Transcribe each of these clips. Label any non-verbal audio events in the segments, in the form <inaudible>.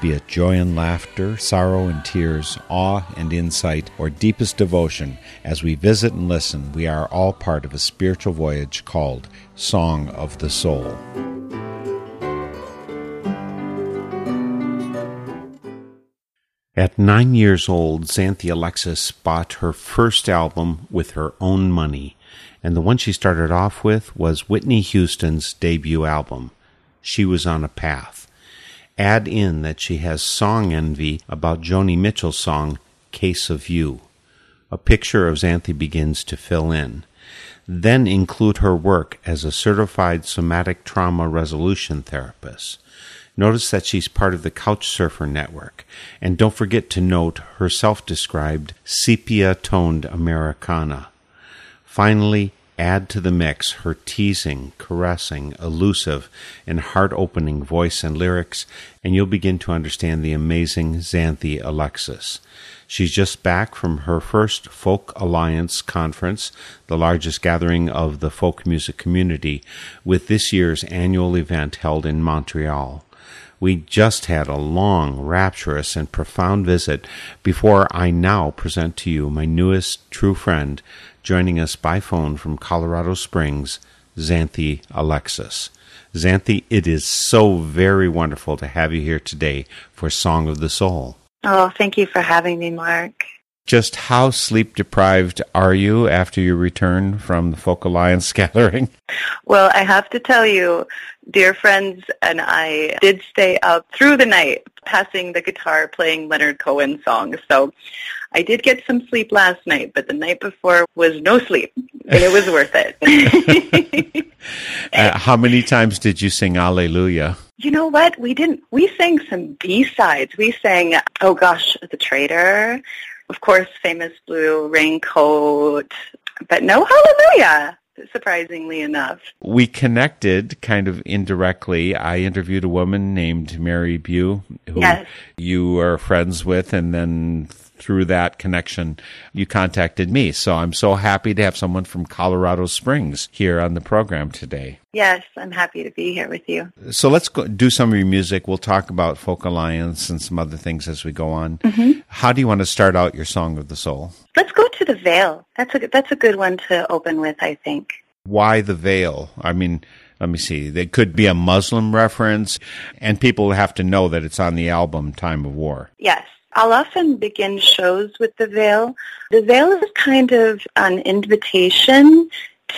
Be it joy and laughter, sorrow and tears, awe and insight, or deepest devotion, as we visit and listen, we are all part of a spiritual voyage called Song of the Soul. At nine years old, Xanthe Alexis bought her first album with her own money, and the one she started off with was Whitney Houston's debut album. She was on a path. Add in that she has song envy about Joni Mitchell's song Case of You. A picture of Xanthe begins to fill in. Then include her work as a certified somatic trauma resolution therapist. Notice that she's part of the Couchsurfer network, and don't forget to note her self described sepia toned Americana. Finally, add to the mix her teasing, caressing, elusive, and heart opening voice and lyrics, and you'll begin to understand the amazing Xanthe Alexis. She's just back from her first Folk Alliance conference, the largest gathering of the folk music community, with this year's annual event held in Montreal. We just had a long, rapturous, and profound visit before I now present to you my newest true friend, joining us by phone from Colorado Springs, Xanthe Alexis. Xanthe, it is so very wonderful to have you here today for Song of the Soul. Oh, thank you for having me, Mark. Just how sleep deprived are you after you return from the Folk Alliance gathering? <laughs> Well, I have to tell you, dear friends and I did stay up through the night passing the guitar playing Leonard Cohen songs. So I did get some sleep last night, but the night before was no sleep, and it was worth it. <laughs> Uh, how many times did you sing Alleluia? you know what? We didn't. We sang some B-sides. We sang, oh gosh, The Traitor, of course, Famous Blue Raincoat, but no Hallelujah surprisingly enough. We connected kind of indirectly. I interviewed a woman named Mary Bue, who Yes. you are friends with, and then through that connection, you contacted me. So I'm so happy to have someone from Colorado Springs here on the program today. Yes, I'm happy to be here with you. So let's go do some of your music. We'll talk about Folk Alliance and some other things as we go on. Mm-hmm. How do you want to start out your Song of the Soul? Let's go to the Veil. That's a that's a good one to open with, I think. why the veil? I mean, let me see. It could be a Muslim reference, and people have to know that it's on the album Time of War. Yes. I'll often begin shows with the veil. The veil is kind of an invitation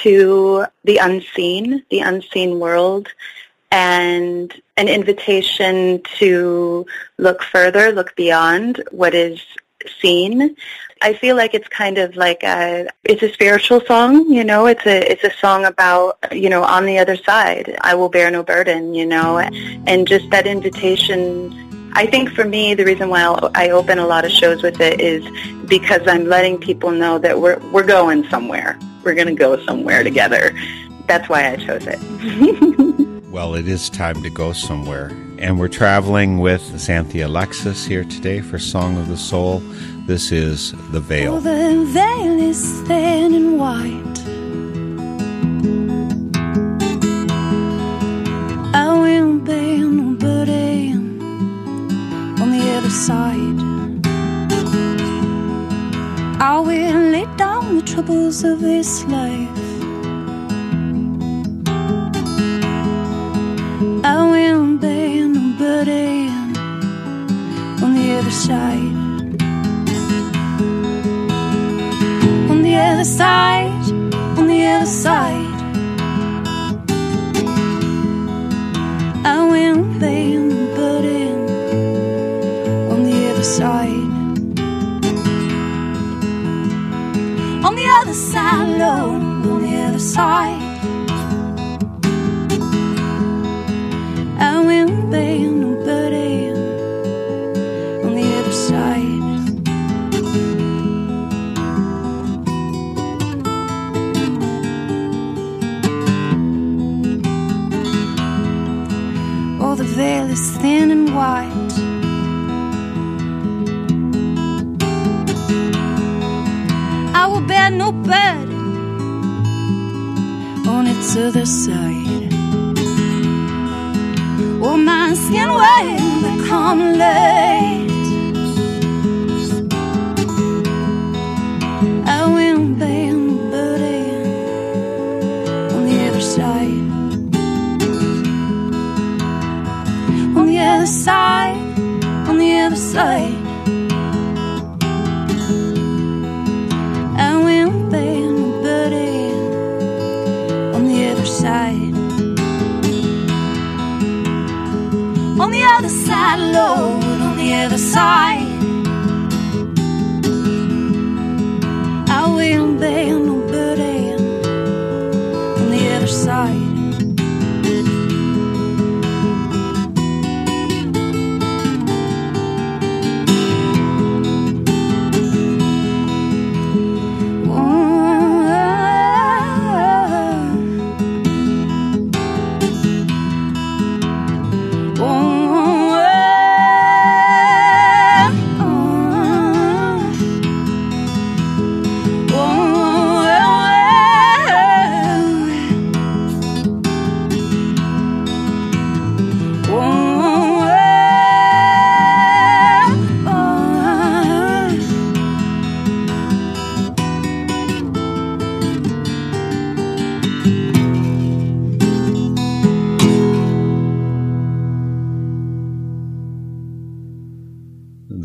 to the unseen, the unseen world, and an invitation to look further, look beyond what is seen. I feel like it's kind of like a it's a spiritual song, you know, it's a it's a song about, you know, on the other side, I will bear no burden, you know, and just that invitation I think for me, the reason why I'll, I open a lot of shows with it is because I'm letting people know that we're we're going somewhere. We're going to go somewhere together. That's why I chose it. <laughs> Well, it is time to go somewhere. And we're traveling with Xanthe Alexis here today for Song of the Soul. This is The Oh, Veil. the veil is thin and white. I will be nobody on the other side. I will lay down the troubles of this life. I will be nobody on the other side. on the other side, on the other side. I will be other side, no, on the other side. I will be nobody on the other side. All the veil is thin and wide. Bear no burden on its other side. Oh, my skin will become light. I will no burden on the other side. On the other side, on the other side. Lord, on the other side.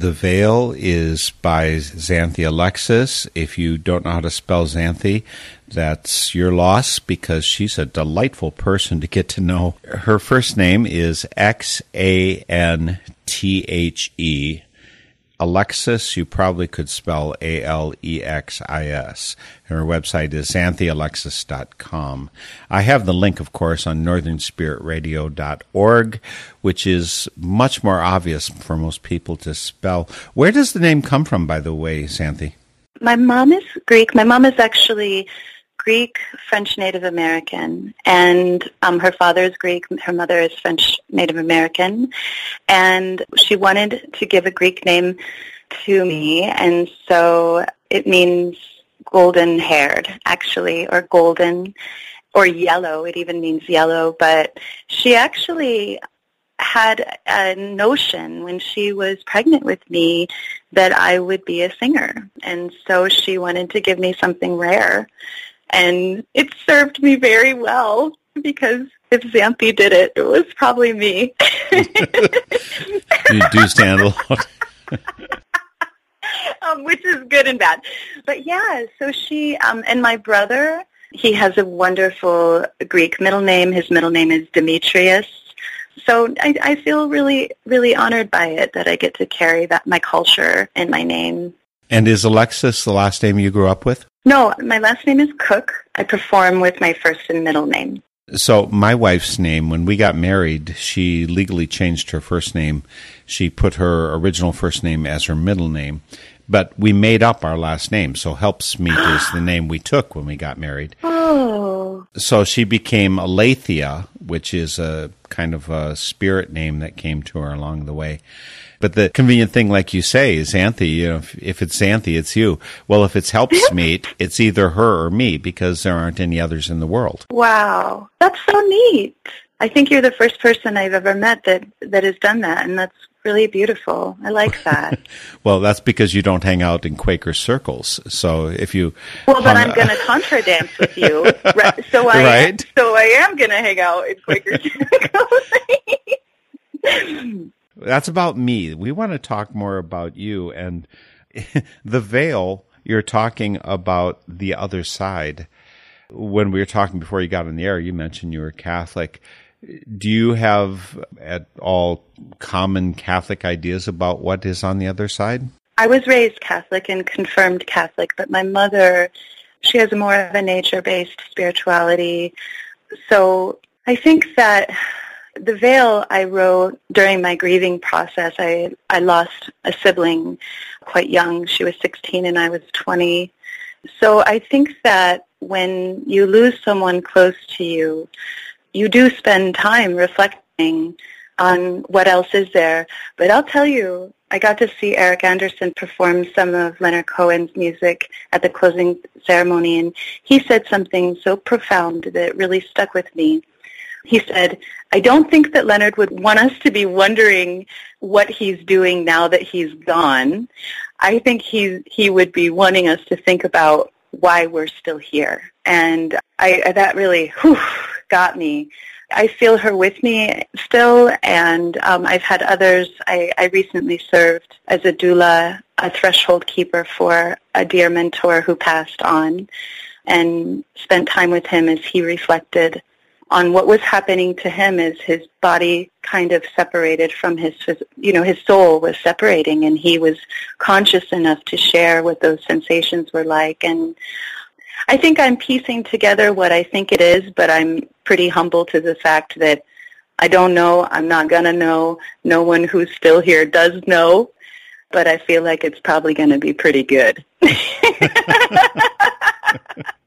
The Veil is by Xanthe Alexis. If you don't know how to spell Xanthe, that's your loss because she's a delightful person to get to know. Her first name is X A N T H E. Alexis, you probably could spell A L E X I S. and Her website is xanthealexis.com. I have the link, of course, on northernspiritradio.org, which is much more obvious for most people to spell. Where does the name come from, by the way, Xanthe? My mom is Greek. My mom is actually Greek, French Native American, and um, her father is Greek. Her mother is French Native American, and she wanted to give a Greek name to me, and so it means golden haired, actually, or golden, or yellow. It even means yellow, but she actually had a notion when she was pregnant with me that I would be a singer. And so she wanted to give me something rare. And it served me very well because if Xanthe did it, it was probably me. <laughs> You do stand alone. <laughs> um, which is good and bad. But yeah, so she um, and my brother, he has a wonderful Greek middle name. His middle name is Demetrius. So I, I feel really, really honored by it that I get to carry that my culture in my name. And is Alexis the last name you grew up with? No, my last name is Cook. I perform with my first and middle name. So my wife's name, when we got married, she legally changed her first name. She put her original first name as her middle name, but we made up our last name. So Helpsmeet is the name we took when we got married. <gasps> Oh, So she became Aletheia, which is a kind of a spirit name that came to her along the way. But the convenient thing, like you say, is Xanthe. You know, if, if it's Xanthe, it's you. Well, if it's Helpsmeet, it's either her or me because there aren't any others in the world. wow. That's so neat. I think you're the first person I've ever met that, that has done that, and that's really beautiful. I like that. <laughs> Well, that's because you don't hang out in Quaker circles. So if you Well, then I'm going <laughs> to contra dance with you. Right, so I Right. so I am going to hang out in Quaker <laughs> circles. That's about me. We want to talk more about you and <laughs> the veil. You're talking about the other side. When we were talking before you got on the air, you mentioned you were Catholic. Do you have at all common Catholic ideas about what is on the other side? I was raised Catholic and confirmed Catholic, but my mother, she has more of a nature-based spirituality. So I think that the veil I wrote during my grieving process, I, I lost a sibling quite young. She was 16 and I was 20. So I think that when you lose someone close to you, you do spend time reflecting on what else is there. But I'll tell you, I got to see Eric Andersen perform some of Leonard Cohen's music at the closing ceremony, and he said something so profound that really stuck with me. He said, I don't think that Leonard would want us to be wondering what he's doing now that he's gone. I think he he would be wanting us to think about why we're still here. And I that really whew, got me. I feel her with me still, and um, I've had others. I, I recently served as a doula, a threshold keeper for a dear mentor who passed on, and spent time with him as he reflected on what was happening to him is his body kind of separated from his, you know, his soul was separating, and he was conscious enough to share what those sensations were like, and I think I'm piecing together what I think it is, but I'm pretty humble to the fact that I don't know. I'm not going to know. No one who's still here does know, but I feel like it's probably going to be pretty good. <laughs> <laughs>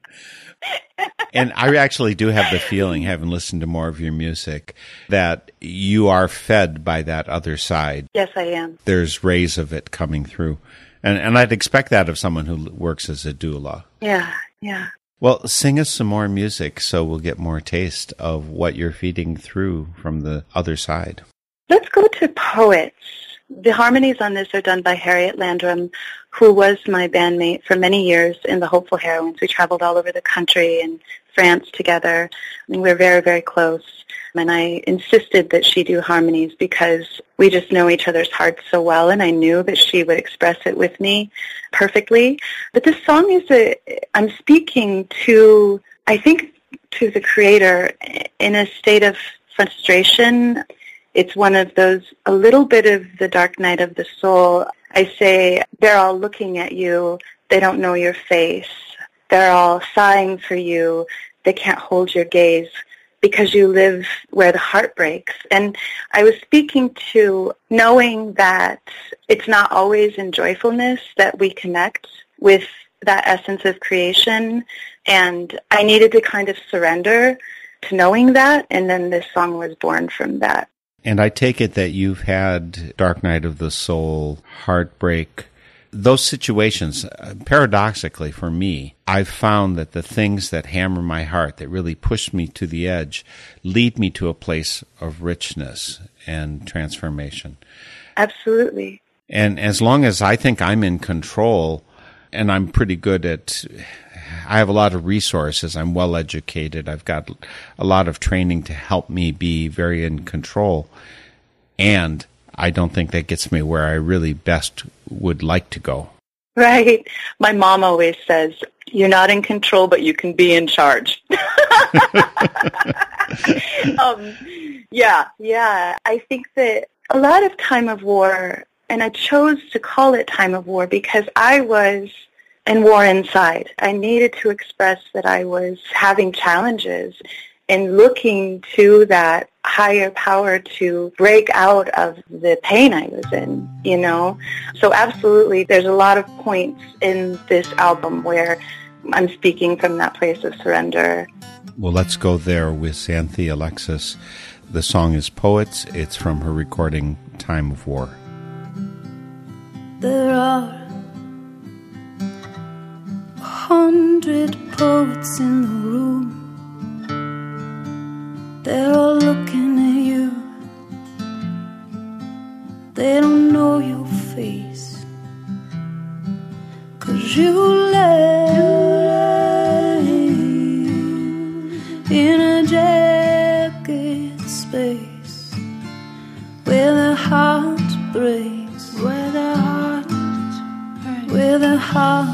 and I actually do have the feeling, having listened to more of your music, that you are fed by that other side. yes, I am. There's rays of it coming through. And, and I'd expect that of someone who works as a doula. Yeah, yeah. Well, sing us some more music so we'll get more taste of what you're feeding through from the other side. Let's go to poets. The harmonies on this are done by Harriet Landrum, who was my bandmate for many years in the Hopeful Heroines. We traveled all over the country and France together. And we were very, very close. And I insisted that she do harmonies because we just know each other's hearts so well, and I knew that she would express it with me perfectly. But this song is a, I'm speaking to, I think, to the creator in a state of frustration. It's one of those, a little bit of the dark night of the soul. I say, they're all looking at you. They don't know your face. They're all sighing for you. They can't hold your gaze because you live where the heart breaks. And I was speaking to knowing that it's not always in joyfulness that we connect with that essence of creation. And I needed to kind of surrender to knowing that. And then this song was born from that. And I take it that you've had Dark Night of the Soul, Heartbreak, those situations, uh, paradoxically for me, I've found that the things that hammer my heart, that really push me to the edge, lead me to a place of richness and transformation. Absolutely. And as long as I think I'm in control, and I'm pretty good at, I have a lot of resources. I'm well educated. I've got a lot of training to help me be very in control. And I don't think that gets me where I really best would like to go. Right. My mom always says, you're not in control, but you can be in charge. <laughs> um, yeah, yeah. I think that a lot of time of war, and I chose to call it time of war because I was in war inside. I needed to express that I was having challenges and looking to that higher power to break out of the pain I was in, you know? So absolutely, there's a lot of points in this album where I'm speaking from that place of surrender. Well, let's go there with Xanthe Alexis. The song is Poets. It's from her recording Time of War. There are a hundred poets in the room. They're all looking at you. They don't know your face. Cause you lay in a jacket space where the heart breaks. Where the heart breaks. Where the heart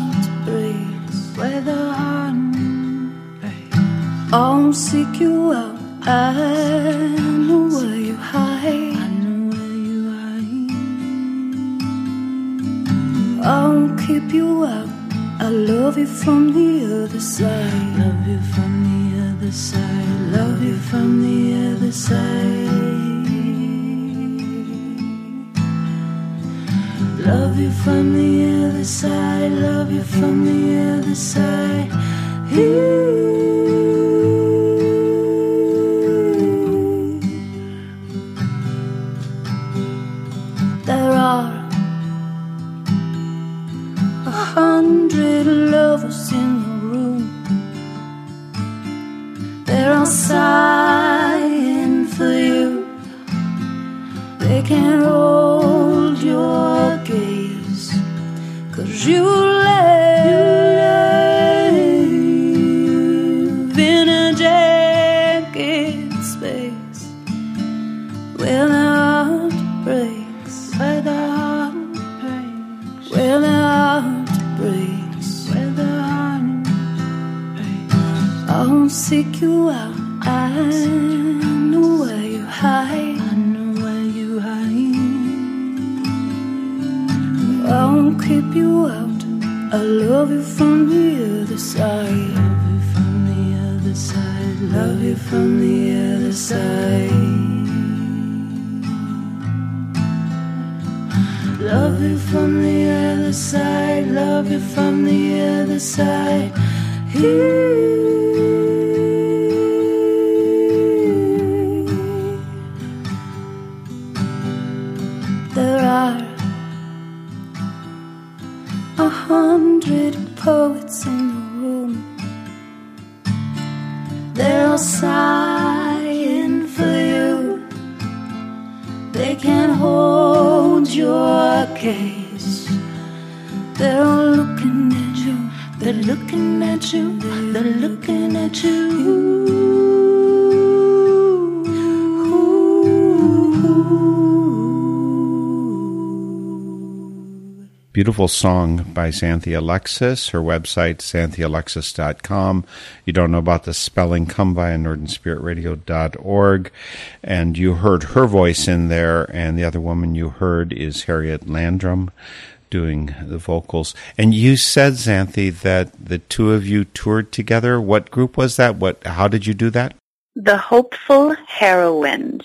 the. I'll seek you out. I know where you hide. I know where you hide. I'll keep you out. I love you from the other side. Love you from the other side. Love you from the other side. Love you from the other side, love you from the other side. Ooh. There are a hundred lovers in the room. They're all sighing for you. They can't live Beautiful song by Xanthe Alexis. Her website, xanthealexis.com. You don't know about the spelling, come by northernspiritradio.org. And you heard her voice in there, and the other woman you heard is Harriet Landrum doing the vocals. And you said, Xanthe, that the two of you toured together. What group was that? What? How did you do that? The Hopeful Heroines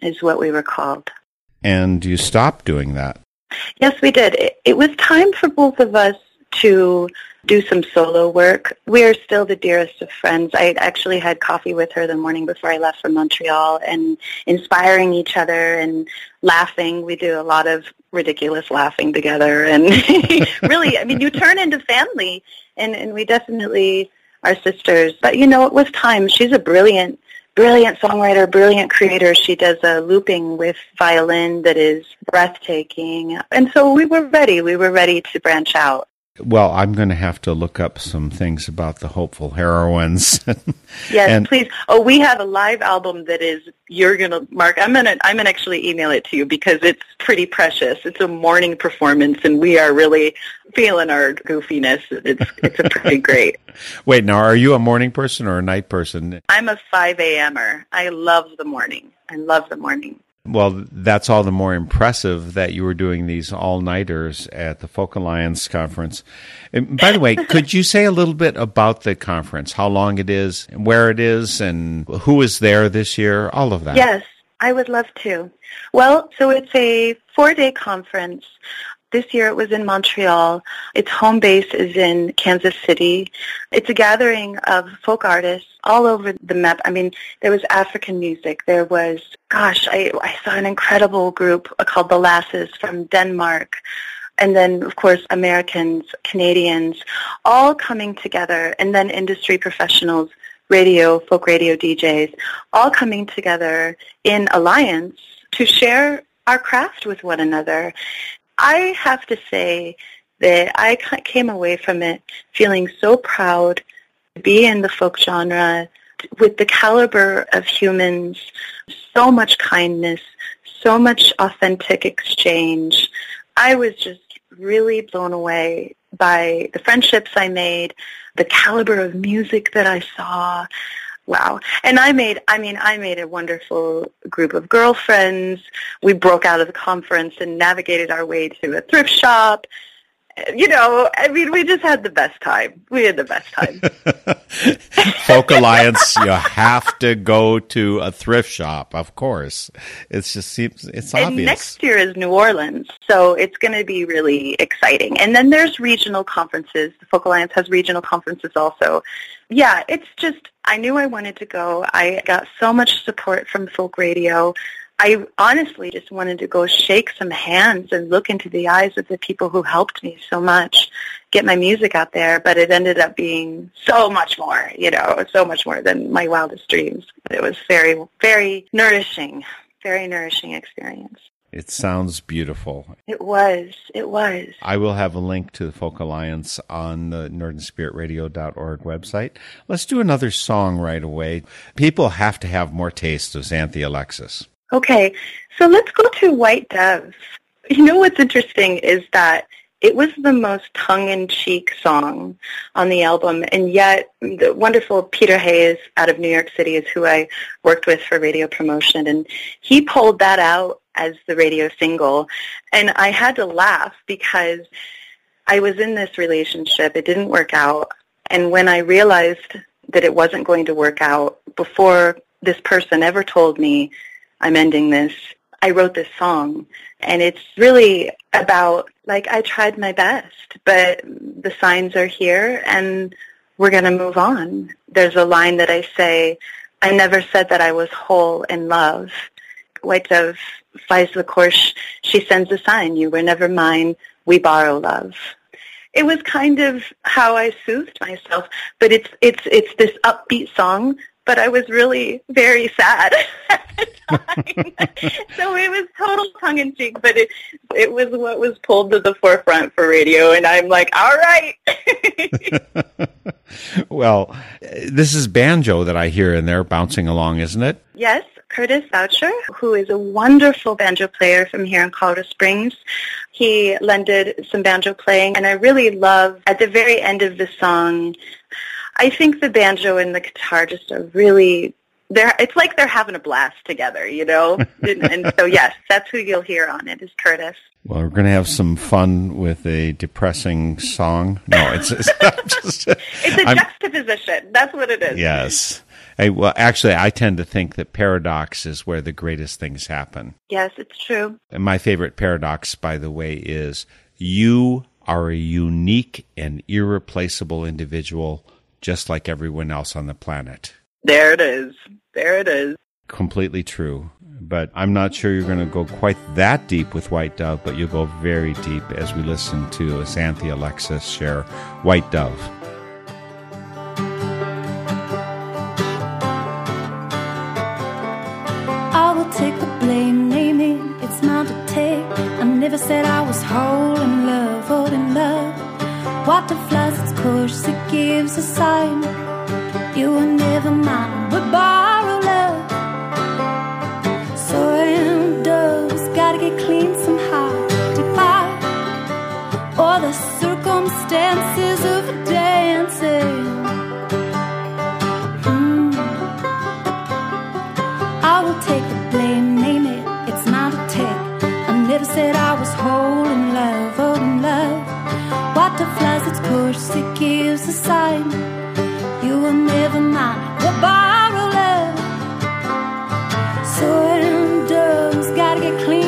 is what we were called. And you stopped doing that. Yes, we did. It, it was time for both of us to do some solo work. We are still the dearest of friends. I actually had coffee with her the morning before I left for Montreal and inspiring each other and laughing. We do a lot of ridiculous laughing together and <laughs> really, I mean, you turn into family and, and we definitely are sisters. But you know, it was time. She's a brilliant brilliant songwriter, brilliant creator. She does a looping with violin that is breathtaking. And so we were ready. We were ready to branch out. Well, I'm going to have to look up some things about the hopeful heroines. <laughs> Yes, And- please. Oh, we have a live album that is you're gonna Mark. I'm gonna I'm gonna actually email it to you because it's pretty precious. It's a morning performance, and we are really feeling our goofiness. It's it's a pretty <laughs> great. Wait, now are you a morning person or a night person? I'm a 5 a.m.er. I love the morning. I love the morning. Well, that's all the more impressive that you were doing these all nighters at the Folk Alliance conference. And by the way, could you say a little bit about the conference, how long it is, where it is, and who is there this year, all of that? Yes, I would love to. Well, so it's a four-day conference. This year it was in Montreal. Its home base is in Kansas City. It's a gathering of folk artists all over the map. I mean, there was African music. There was, gosh, I, I saw an incredible group called the Lasses from Denmark. And then, of course, Americans, Canadians, all coming together. And then industry professionals, radio, folk radio DJs, all coming together in alliance to share our craft with one another. I have to say that I came away from it feeling so proud to be in the folk genre with the caliber of humans, so much kindness, so much authentic exchange. I was just really blown away by the friendships I made, the caliber of music that I saw. Wow. And I made, I mean, I made a wonderful group of girlfriends. We broke out of the conference and navigated our way to a thrift shop. You know, I mean, we just had the best time. We had the best time. <laughs> Folk Alliance, you have to go to a thrift shop, of course. It just seems it's and obvious. next year is New Orleans, so it's going to be really exciting. And then there's regional conferences. The Folk Alliance has regional conferences also. Yeah, it's just, I knew I wanted to go. I got so much support from folk radio. I honestly just wanted to go shake some hands and look into the eyes of the people who helped me so much get my music out there, but it ended up being so much more, you know, so much more than my wildest dreams. It was very, very nourishing, very nourishing experience. It sounds beautiful. It was. It was. I will have a link to the Folk Alliance on the northernspiritradio.org website. Let's do another song right away. People have to have more taste of Xanthe Alexis. Okay, so let's go to White Dove. You know what's interesting is that it was the most tongue-in-cheek song on the album, and yet the wonderful Peter Hayes out of New York City is who I worked with for radio promotion, and he pulled that out as the radio single, and I had to laugh because I was in this relationship. It didn't work out, and when I realized that it wasn't going to work out before this person ever told me I'm ending this, I wrote this song. And it's really about, like, I tried my best, but the signs are here and we're going to move on. There's a line that I say, I never said that I was whole in love. White Dove flies the course, she sends a sign, you were never mine, we borrow love. It was kind of how I soothed myself, but it's, it's, it's this upbeat song but I was really very sad <laughs> at the time. <laughs> so it was total tongue in cheek, but it it was what was pulled to the forefront for radio, and I'm like, all right. <laughs> well, this is banjo that I hear in there bouncing along, isn't it? yes, Curtis Boucher, who is a wonderful banjo player from here in Colorado Springs. He lended some banjo playing, and I really love at the very end of the song. I think the banjo and the guitar just are really they're it's like they're having a blast together, you know? <laughs> and, and so yes, that's who you'll hear on it is Curtis. Well, we're going to have some fun with a depressing song. No, it's, it's <laughs> not just. It's a I'm- juxtaposition. That's what it is. Yes. Hey, well, actually, I tend to think that paradox is where the greatest things happen. Yes, it's true. And my favorite paradox, by the way, is you are a unique and irreplaceable individual, just like everyone else on the planet. There it is. There it is. Completely true. But I'm not sure you're going to go quite that deep with White Dove, but you'll go very deep as we listen to Xanthe Alexis share White Dove. I will take the blame, name it, it's not to take. I never said I was whole in love, whole in love. Water flies its course, it gives a sign. You were never mine, but borrow love. Soaring doves, gotta get clean somehow. Defy all the circumstances sign. You were never mine, we'll borrow love. Soaring doves, gotta get clean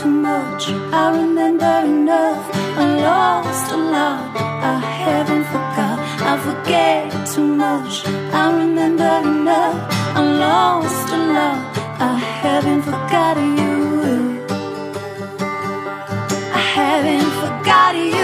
too much. I remember enough. I lost a lot. I haven't forgot. I forget too much. I remember enough. I lost a lot. I haven't forgot you. I haven't forgot you.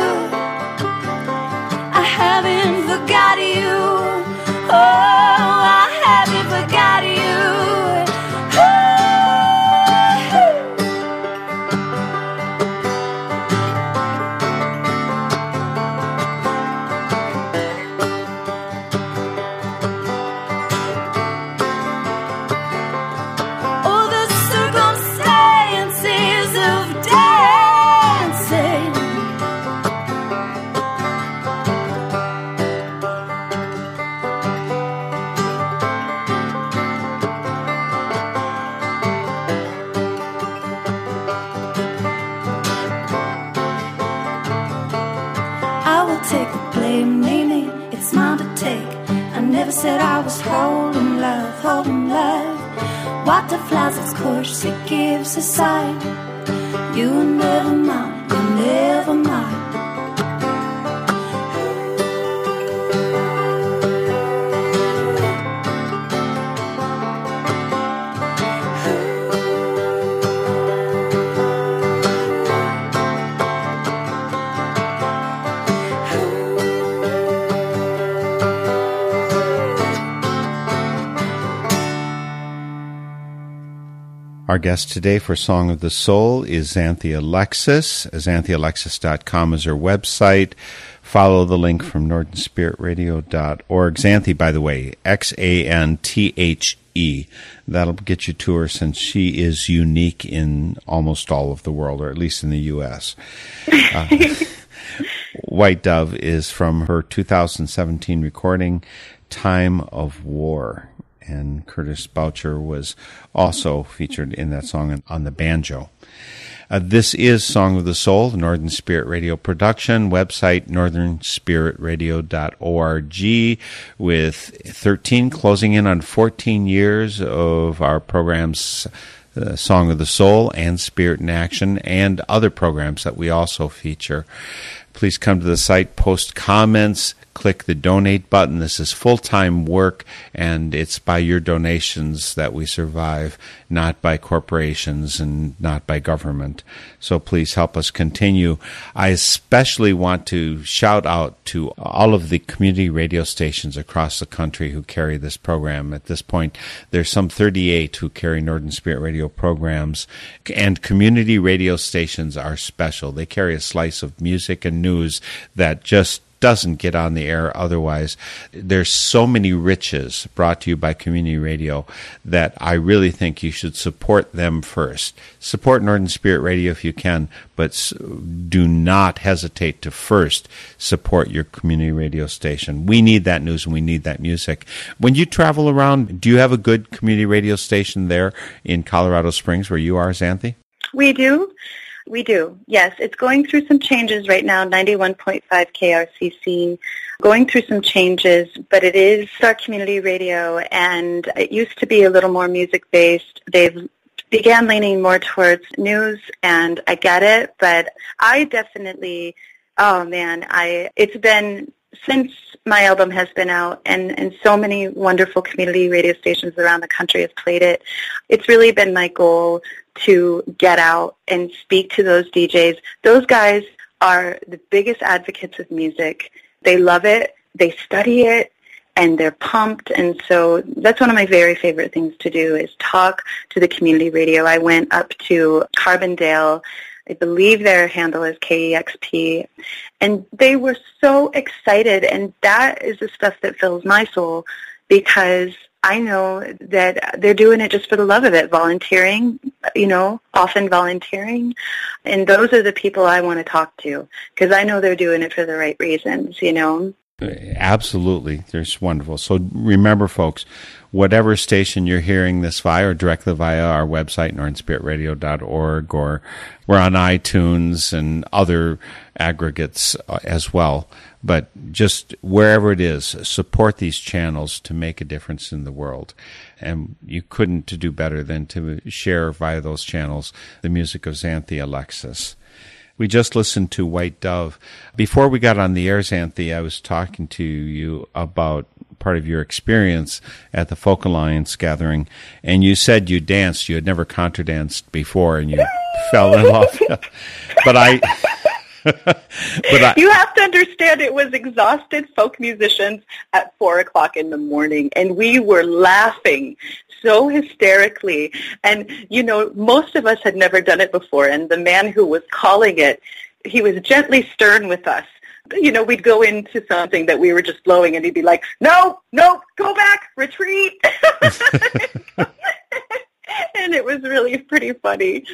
Course, it gives a sign. You never mine, guest today for Song of the Soul is Xanthe Alexis. XantheAlexis.com is her website. Follow the link from NorthernSpiritRadio.org. Xanthe, by the way, X A N T H E. That'll get you to her since she is unique in almost all of the world, or at least in the U.S. Uh, <laughs> White Dove is from her 2017 recording, Time of War and Curtis Boucher was also featured in that song on the banjo. Uh, this is Song of the Soul, the Northern Spirit Radio production, website northernspiritradio.org, with 13 closing in on 14 years of our programs. Uh, Song of the Soul and Spirit in Action, and other programs that we also feature. Please come to the site, post comments, click the donate button. This is full time work, and it's by your donations that we survive, not by corporations and not by government. So please help us continue. I especially want to shout out to all of the community radio stations across the country who carry this program. At this point, there's some 38 who carry Northern Spirit Radio programs, and community radio stations are special. They carry a slice of music and news that just doesn't get on the air otherwise. There's so many riches brought to you by community radio that I really think you should support them first. Support Northern Spirit Radio if you can, but do not hesitate to first support your community radio station. We need that news and we need that music. When you travel around, do you have a good community radio station there in Colorado Springs where you are, Xanthe? We do. We do, yes. It's going through some changes right now, 91.5 KRCC, going through some changes, but it is our community radio, and it used to be a little more music-based. They've began leaning more towards news, and I get it, but I definitely, oh man, I it's been since my album has been out and, and so many wonderful community radio stations around the country have played it, it's really been my goal to get out and speak to those DJs. Those guys are the biggest advocates of music. They love it. They study it and they're pumped. And so that's one of my very favorite things to do is talk to the community radio. I went up to Carbondale. I believe their handle is KEXP. And they were so excited. And that is the stuff that fills my soul because I know that they're doing it just for the love of it, volunteering, you know, often volunteering. And those are the people I want to talk to because I know they're doing it for the right reasons, you know. Absolutely. There's wonderful. So remember, folks, whatever station you're hearing this via or directly via our website, northernspiritradio.org, or we're on iTunes and other aggregates uh, as well. But just wherever it is, support these channels to make a difference in the world. And you couldn't do better than to share via those channels the music of Xanthe Alexis. We just listened to White Dove. Before we got on the air, Xanthe, I was talking to you about part of your experience at the Folk Alliance gathering, and you said you danced. You had never contra danced before, and you <laughs> fell in love. <laughs> but I. <laughs> but I, you have to understand it was exhausted folk musicians at four o'clock in the morning and we were laughing so hysterically and you know most of us had never done it before and the man who was calling it he was gently stern with us you know, we'd go into something that we were just blowing and he'd be like, no, no, go back, retreat. <laughs> <laughs> and it was really pretty funny,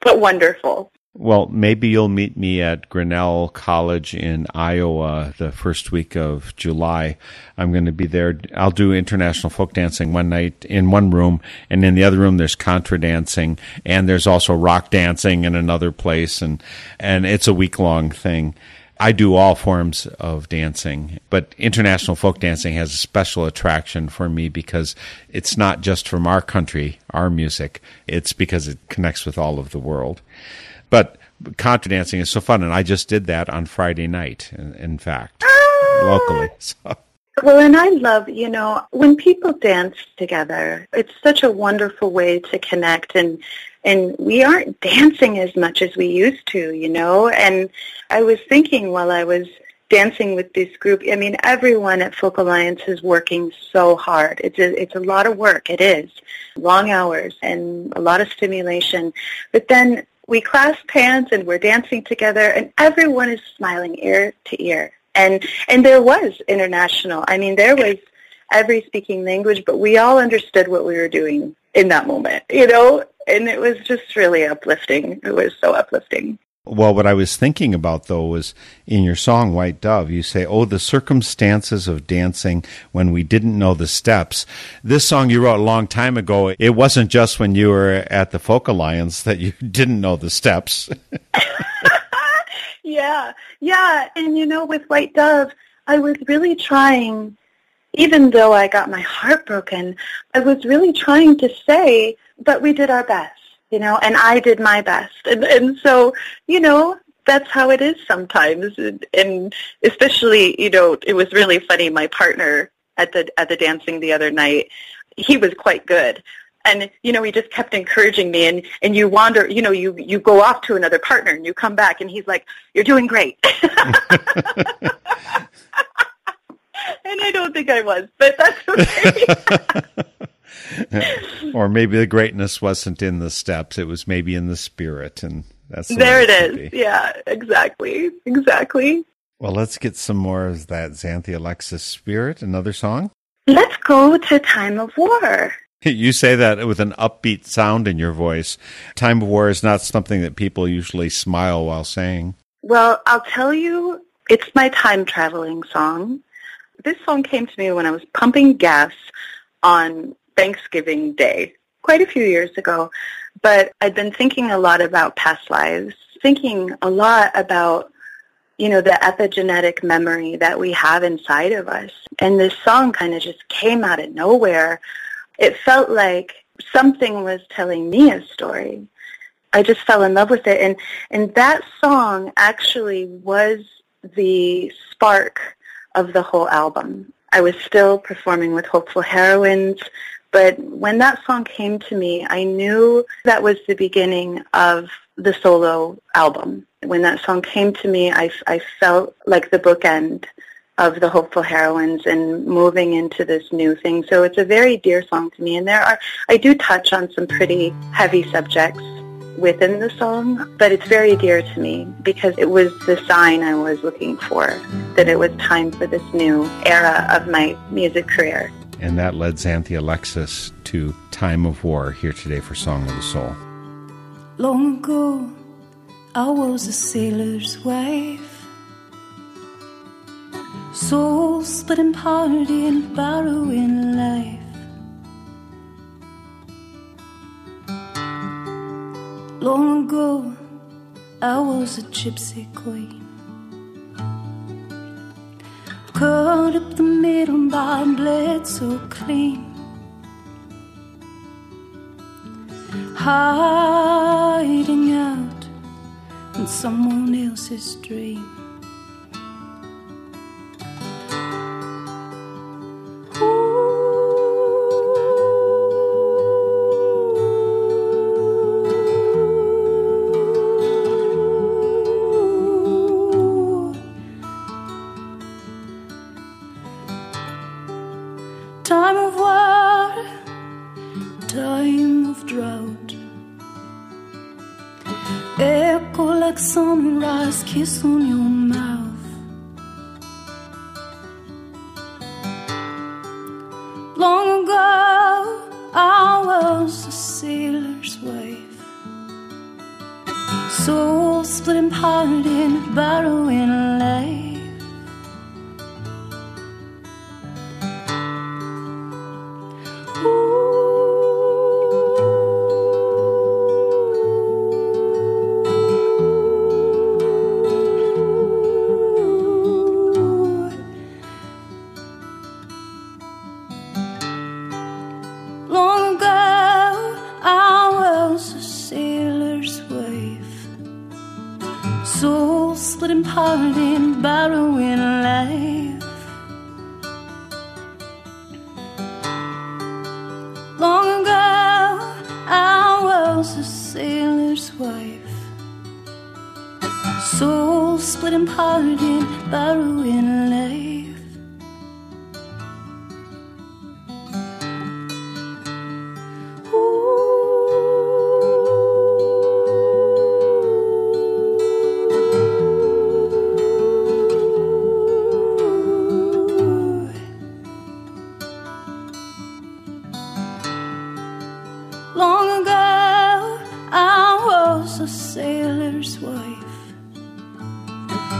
but wonderful. Well, maybe you'll meet me at Grinnell College in Iowa the first week of July. I'm going to be there. I'll do international folk dancing one night in one room, and in the other room there's contra dancing, and there's also rock dancing in another place, and and it's a week long thing. I do all forms of dancing, but international folk dancing has a special attraction for me because it's not just from our country, our music. It's because it connects with all of the world. But contra dancing is so fun, and I just did that on Friday night, in, in fact, ah! locally. <laughs> So. Well, and I love, you know, when people dance together, it's such a wonderful way to connect and and we aren't dancing as much as we used to, you know. And I was thinking while I was dancing with this group. I mean, everyone at Folk Alliance is working so hard. It's a, it's a lot of work. It is long hours and a lot of stimulation. But then we clasp hands and we're dancing together, and everyone is smiling ear to ear. And and there was international. I mean, there was every speaking language, but we all understood what we were doing in that moment, you know. And it was just really uplifting. It was so uplifting. Well, what I was thinking about though was in your song White Dove, you say, Oh, the circumstances of dancing when we didn't know the steps. This song you wrote a long time ago. It wasn't just when you were at the Folk Alliance that you <laughs> didn't know the steps. <laughs> Yeah, yeah. And you know, with White Dove, I was really trying, even though I got my heart broken, I was really trying to say, but we did our best, you know, and I did my best. And, and so, you know, that's how it is sometimes. And, and especially, you know, it was really funny. My partner at the, at the dancing the other night, he was quite good and you know he just kept encouraging me and and you wander you know you you go off to another partner and you come back and he's like you're doing great <laughs> <laughs> and i don't think i was but that's okay <laughs> <laughs> or maybe the greatness wasn't in the steps, it was maybe in the spirit. And that's the there It is. be. yeah exactly exactly Well, let's get some more of that Xanthe Alexis spirit. Another song? let's go to time of war <laughs> You say that with an upbeat sound in your voice. Time of War is not something that people usually smile while saying. Well, I'll tell you, it's my time traveling song. This song came to me when I was pumping gas on Thanksgiving Day, quite a few years ago. But I'd been thinking a lot about past lives, thinking a lot about, you know, the epigenetic memory that we have inside of us. And this song kind of just came out of nowhere. It felt like something was telling me a story. I just fell in love with it. And, and that song actually was the spark of the whole album. I was still performing with Hopeful Heroines, but when that song came to me, I knew that was the beginning of the solo album. When that song came to me, I, I felt like the bookend of the hopeful heroines and moving into this new thing. So it's a very dear song to me. And there are, I do touch on some pretty heavy subjects within the song, but it's very dear to me because it was the sign I was looking for, that it was time for this new era of my music career. And that led Xanthe Alexis to Time of War here today for Song of the Soul. Long ago, I was a sailor's wife. Soul splitting party and borrowing life. Long ago, I was a gypsy queen. Cut up the middle by bled so clean. Hiding out in someone else's dream. Time of war, time of drought. Echo like sunrise, kiss on your mouth.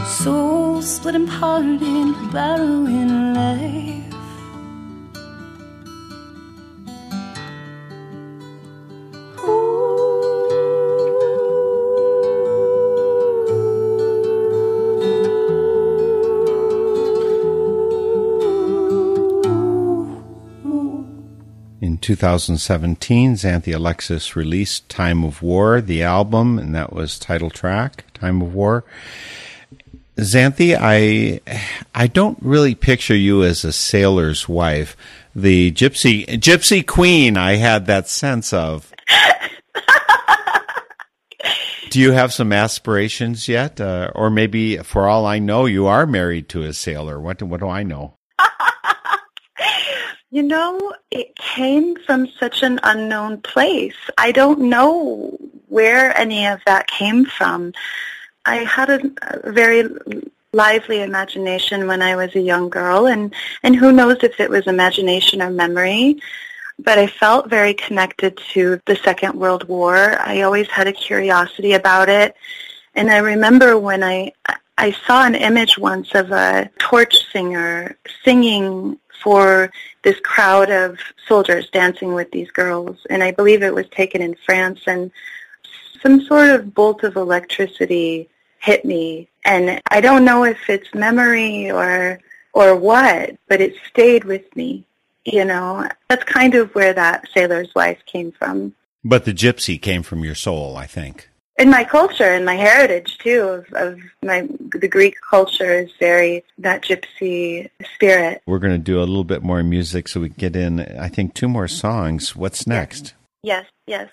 Soul split and parted by ruin life. In 2017, Xanthe Alexis released Time of War, the album, and that was title track, Time of War. Xanthe, I I don't really picture you as a sailor's wife. The gypsy gypsy queen I had that sense of. <laughs> Do you have some aspirations yet? Uh, or maybe for all I know you are married to a sailor. What what do I know? <laughs> You know, it came from such an unknown place. I don't know where any of that came from. I had a, a very lively imagination when I was a young girl, and, and who knows if it was imagination or memory, but I felt very connected to the Second World War. I always had a curiosity about it, and I remember when I I saw an image once of a torch singer singing for this crowd of soldiers dancing with these girls, and I believe it was taken in France, and some sort of bolt of electricity hit me, and I don't know if it's memory or or what, but it stayed with me. You know, that's kind of where that sailor's wife came from. But the gypsy came from your soul, I think. in my culture and my heritage too of, of my the Greek culture is very that gypsy spirit. We're going to do a little bit more music so we get in, I think, two more songs. What's next? Yes, yes.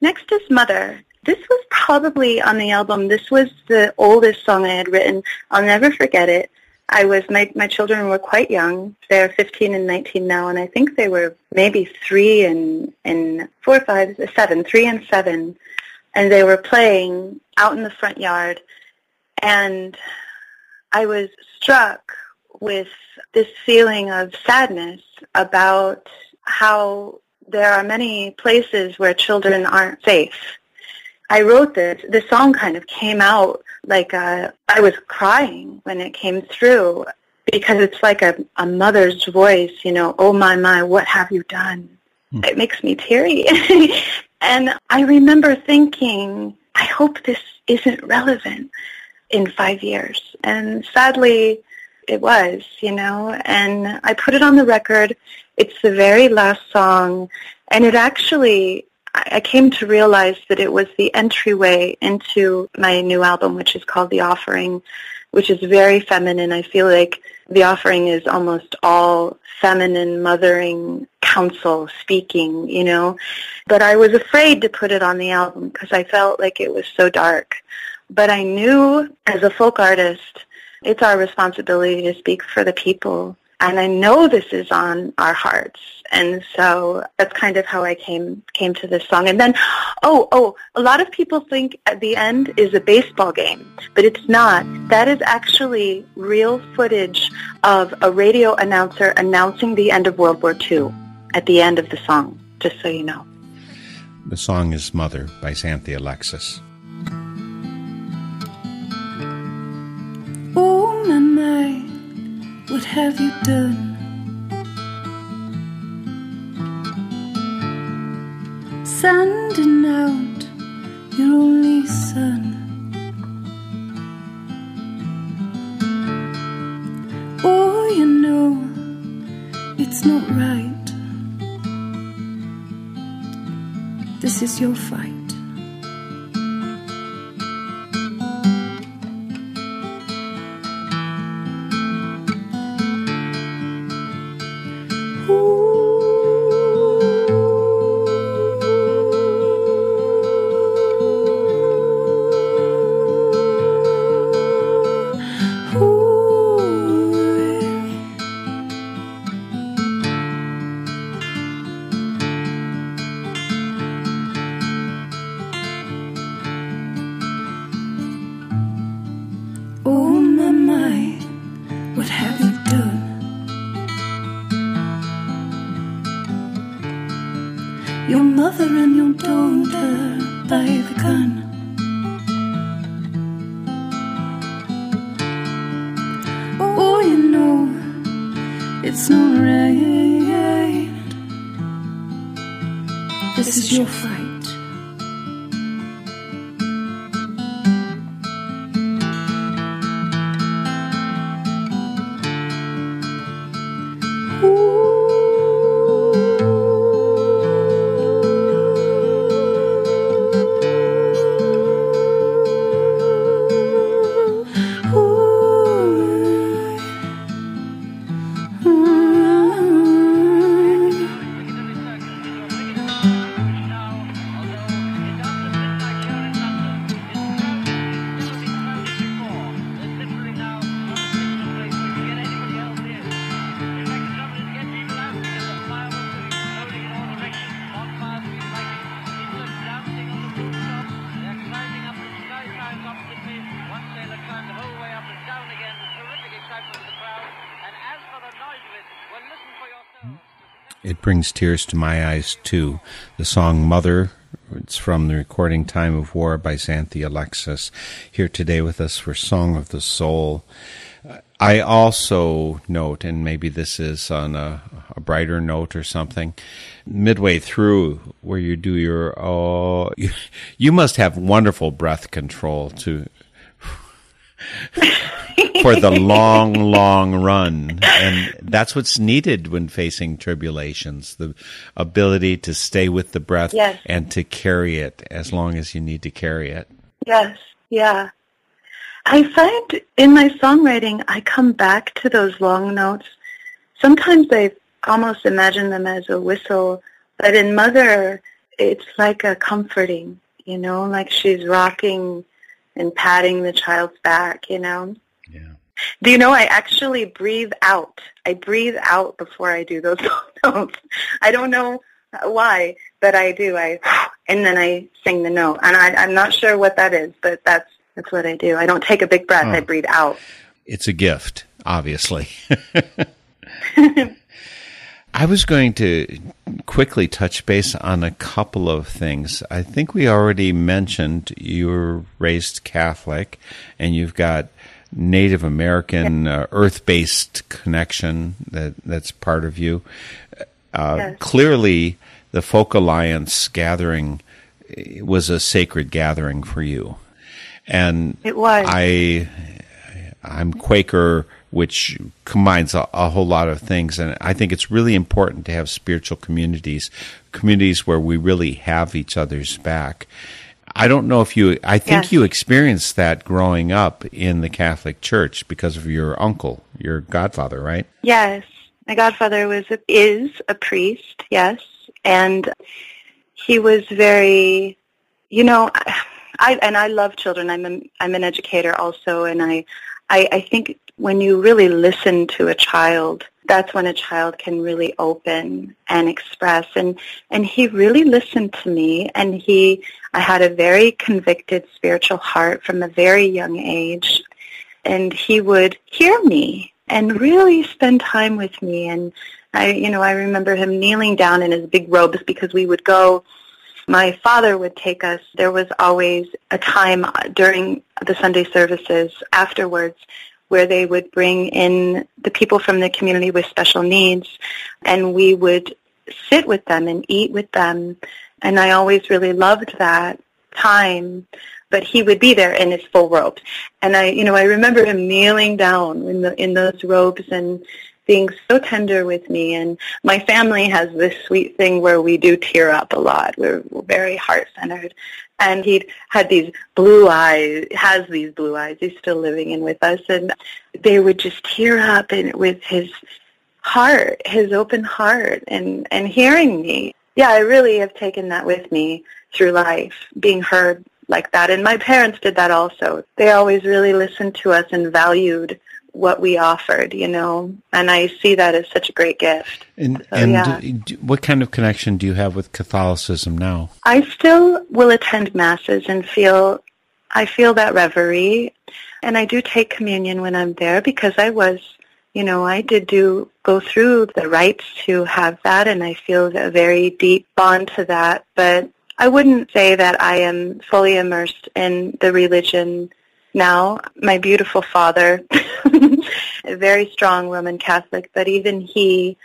Next is Mother. This was probably on the album. This was the oldest song I had written. I'll never forget it. I was my my children were quite young. They're 15 and 19 now, and I think they were maybe three and and four, five, seven, three and seven, and they were playing out in the front yard, and I was struck with this feeling of sadness about how there are many places where children aren't safe. I wrote this. The song kind of came out like uh, I was crying when it came through because it's like a, a mother's voice, you know, oh my, my, what have you done? It makes me teary. <laughs> and I remember thinking, I hope this isn't relevant in five years. And sadly, it was, you know, and I put it on the record. It's the very last song, and it actually, I came to realize that it was the entryway into my new album, which is called The Offering, which is very feminine. I feel like The Offering is almost all feminine, mothering counsel speaking, you know. But I was afraid to put it on the album because I felt like it was so dark. But I knew as a folk artist, it's our responsibility to speak for the people. And I know this is on our hearts. And so that's kind of how I came came to this song. And then oh, oh, a lot of people think at the end is a baseball game, but it's not. That is actually real footage of a radio announcer announcing the end of World War II at the end of the song, just so you know. The song is Mother by Xanthe Alexis. Oh my my, what have you done? Sending out your only son. Oh, you know, it's not right. This is your fight. This brings tears to my eyes too. The song Mother, it's from the recording Time of War by Xanthe Alexis, here today with us for Song of the Soul. I also note, and maybe this is on a, a brighter note or something, midway through where you do your, oh, you, you must have wonderful breath control to for the <laughs> long, long run. And that's what's needed when facing tribulations the ability to stay with the breath Yes. and to carry it as long as you need to carry it. Yes, yeah. I find in my songwriting, I come back to those long notes. Sometimes I almost imagine them as a whistle, but in Mother, it's like a comforting, you know, like she's rocking and patting the child's back, you know. Do you know I actually breathe out? I breathe out before I do those <laughs> notes. I don't know why, but I do. I and then I sing the note, and I, I'm not sure what that is, but that's that's what I do. I don't take a big breath. I Oh. breathe out. It's a gift, obviously. <laughs> I was going to quickly touch base on a couple of things. I think we already mentioned you were raised Catholic and you've got Native American uh, earth based connection that, that's part of you. Uh, Yes. Clearly, the Folk Alliance gathering eh, was a sacred gathering for you. And It was. I I'm Quaker, which combines a, a whole lot of things, and I think it's really important to have spiritual communities, communities where we really have each other's back. I don't know if you. I think Yes. you experienced that growing up in the Catholic Church because of your uncle, your godfather, right? Yes, my godfather was a, is a priest. Yes, and he was very, you know, I and I love children. I'm a, I'm an educator also, and I, I I think when you really listen to a child, that's when a child can really open and express. And and he really listened to me, and he I had a very convicted spiritual heart from a very young age. And he would hear me and really spend time with me. And I you know I remember him kneeling down in his big robes because we would go. My father would take us. There was always a time during the Sunday services afterwards where they would bring in the people from the community with special needs and we would sit with them and eat with them and I always really loved that time but he would be there in his full robes and I, you know, I remember him kneeling down in the in those robes and being so tender with me. And my family has this sweet thing where we do tear up a lot. We're, we're very heart centered. And he had these blue eyes, has these blue eyes. He's still living in with us, and they would just tear up and with his heart, his open heart, and and hearing me. Yeah, I really have taken that with me through life, being heard like that. And my parents did that also. They always really listened to us and valued what we offered, you know. And I see that as such a great gift. And So, and yeah. what kind of connection do you have with Catholicism now? I still will attend masses and feel I feel that reverie and I do take communion when I'm there because I was you know, I did do go through the rites to have that, and I feel a very deep bond to that. But I wouldn't say that I am fully immersed in the religion now. My beautiful father, <laughs> a very strong Roman Catholic, but even he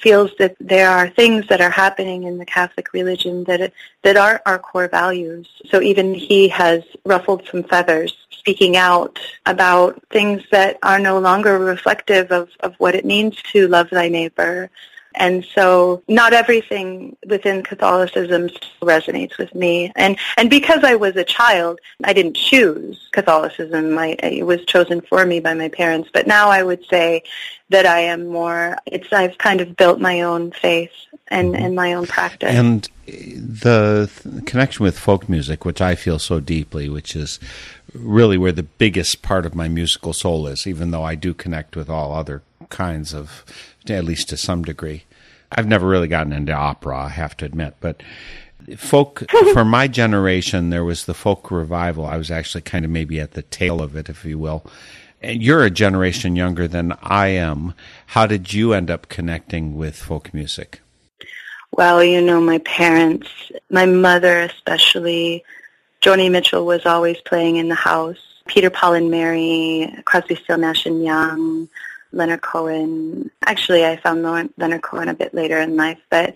feels that there are things that are happening in the Catholic religion that that aren't our core values. So even he has ruffled some feathers speaking out about things that are no longer reflective of, of what it means to love thy neighbor. And so not everything within Catholicism resonates with me. And, and because I was a child, I didn't choose Catholicism. I, it was chosen for me by my parents. But now I would say that I am more, it's, I've kind of built my own faith and, mm-hmm. and my own practice. And the th- connection with folk music, which I feel so deeply, which is really where the biggest part of my musical soul is, even though I do connect with all other kinds of, at least to some degree. I've never really gotten into opera, I have to admit, but folk <laughs> for my generation there was the folk revival. I was actually kind of maybe at the tail of it if you will. And you're a generation younger than i am. How did you end up connecting with folk music? Well, you know, my parents, my mother especially, Joni Mitchell was always playing in the house. Peter, Paul, and Mary, Crosby, Stills, Nash and Young, Leonard Cohen. Actually, I found Leonard Cohen a bit later in life, but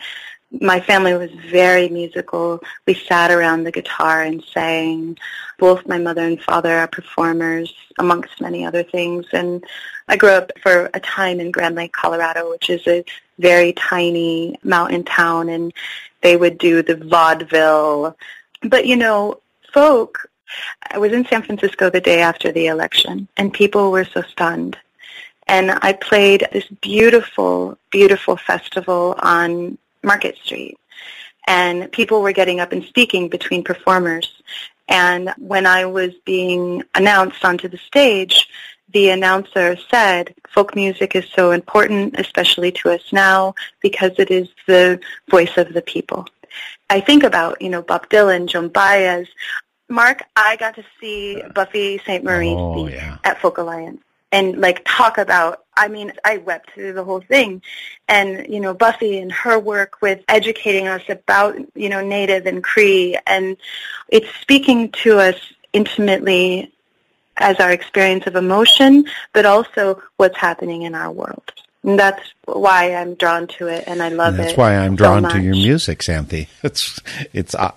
my family was very musical. We sat around the guitar and sang. Both my mother and father are performers, amongst many other things. And I grew up for a time in Grand Lake, Colorado, which is a very tiny mountain town, and they would do the vaudeville. But, you know, folk, I was in San Francisco the day after the election, and people were so stunned. And I played this beautiful, beautiful festival on Market Street. And people were getting up and speaking between performers. And when I was being announced onto the stage, the announcer said, folk music is so important, especially to us now, because it is the voice of the people. I think about, you know, Bob Dylan, Joan Baez. Mark, I got to see Buffy Sainte-Marie Oh, yeah. at Folk Alliance and like talk about I mean, I wept through the whole thing. And, you know, Buffy and her work with educating us about, you know, Native and Cree and it's speaking to us intimately as our experience of emotion, but also what's happening in our world. And that's why I'm drawn to it and I love And that's it. why I'm so drawn to your music, Xanthe. <laughs> It's it's uh,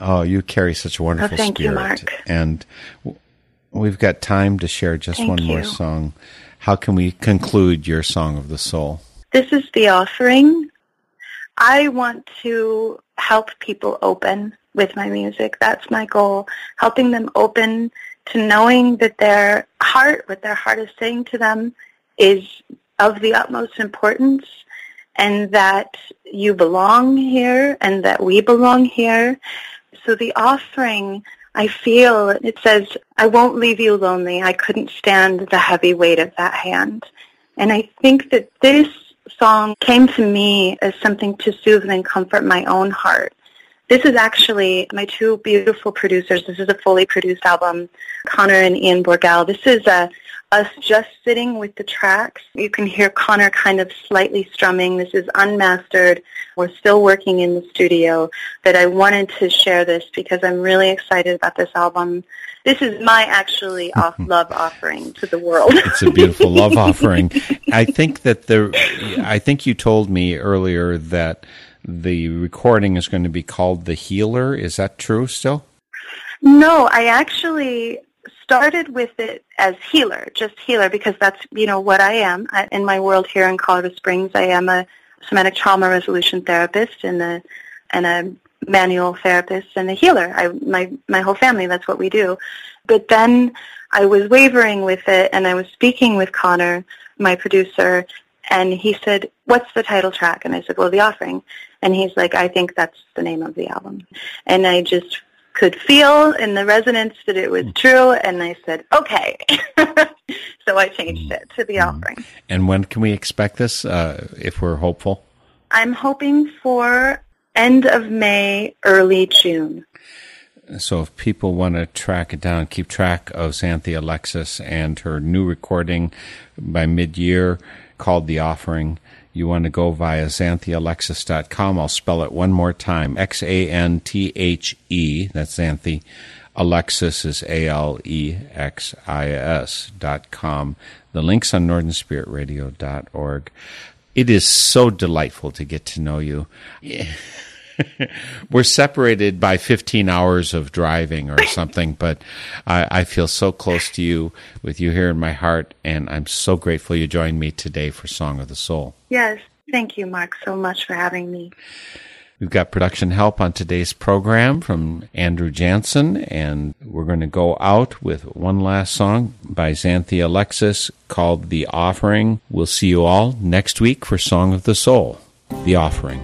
oh, you carry such a wonderful thank you, spirit, Mark. and w- we've got time to share just Thank one more song. How can we conclude your song of the soul? This is the offering. I want to help people open with my music. That's my goal. Helping them open to knowing that their heart, what their heart is saying to them is of the utmost importance and that you belong here and that we belong here. So the offering, I feel, it says, I won't leave you lonely. I couldn't stand the heavy weight of that hand. And I think that this song came to me as something to soothe and comfort my own heart. This is actually my two beautiful producers. This is a fully produced album, Connor and Ian Borgal. This is uh, us just sitting with the tracks. You can hear Connor kind of slightly strumming. This is unmastered. We're still working in the studio, but I wanted to share this because I'm really excited about this album. This is my actually <laughs> off love offering to the world. It's a beautiful love <laughs> offering. I think that the I think you told me earlier that the recording is going to be called The Healer. Is that true still? No, I actually started with it as healer, just healer, because that's you know what I am I, in my world here in Colorado Springs. I am a somatic trauma resolution therapist and a and a manual therapist and a healer. I my my whole family. That's what we do. But then I was wavering with it, and I was speaking with Connor, my producer, and he said, "What's the title track?" And I said, "Well, The Offering." And he's like, "I think that's the name of the album." And I just could feel in the resonance that it was hmm. true, and I said, "Okay." <laughs> so I changed hmm. it to The hmm. Offering. And when can we expect this? Uh, if we're hopeful. I'm hoping for end of May, early June. So if people want to track it down, keep track of Xanthe Alexis and her new recording by mid-year called The Offering, you want to go via xanthealexis.com. I'll spell it one more time. X-A-N-T-H-E, that's Xanthe. Alexis is A-L-E-X-I-S dot com. The link's on northernspiritradio.org. It is so delightful to get to know you. <laughs> We're separated by 15 hours of driving or something, but I, I feel so close to you with you here in my heart, and I'm so grateful you joined me today for Song of the Soul. Yes. Thank you, Mark, so much for having me. We've got production help on today's program from Andrew Jansen, and we're going to go out with one last song by Xanthe Alexis called The Offering. We'll see you all next week for Song of the Soul, The Offering.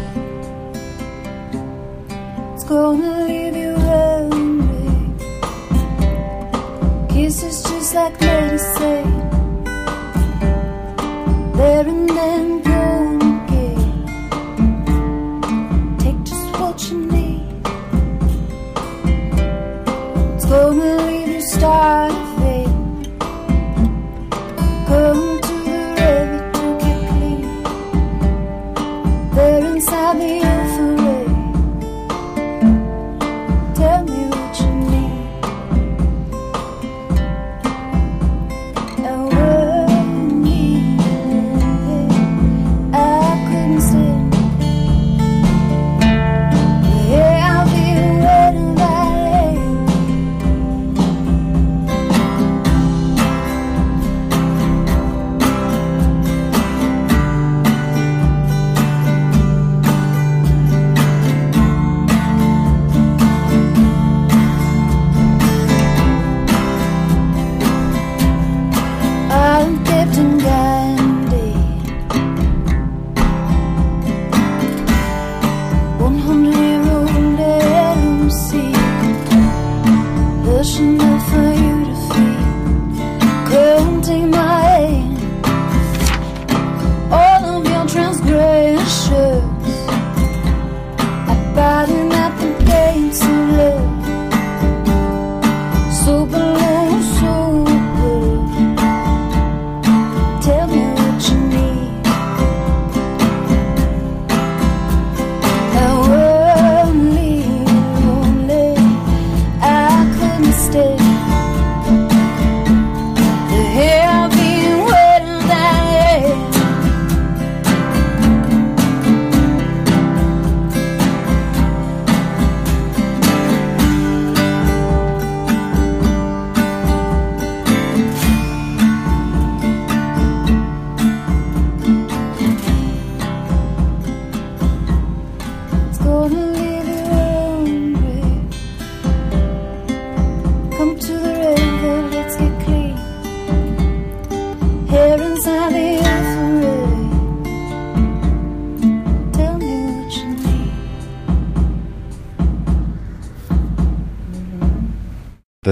It's gonna leave you hungry. Kisses just like medicine. There and then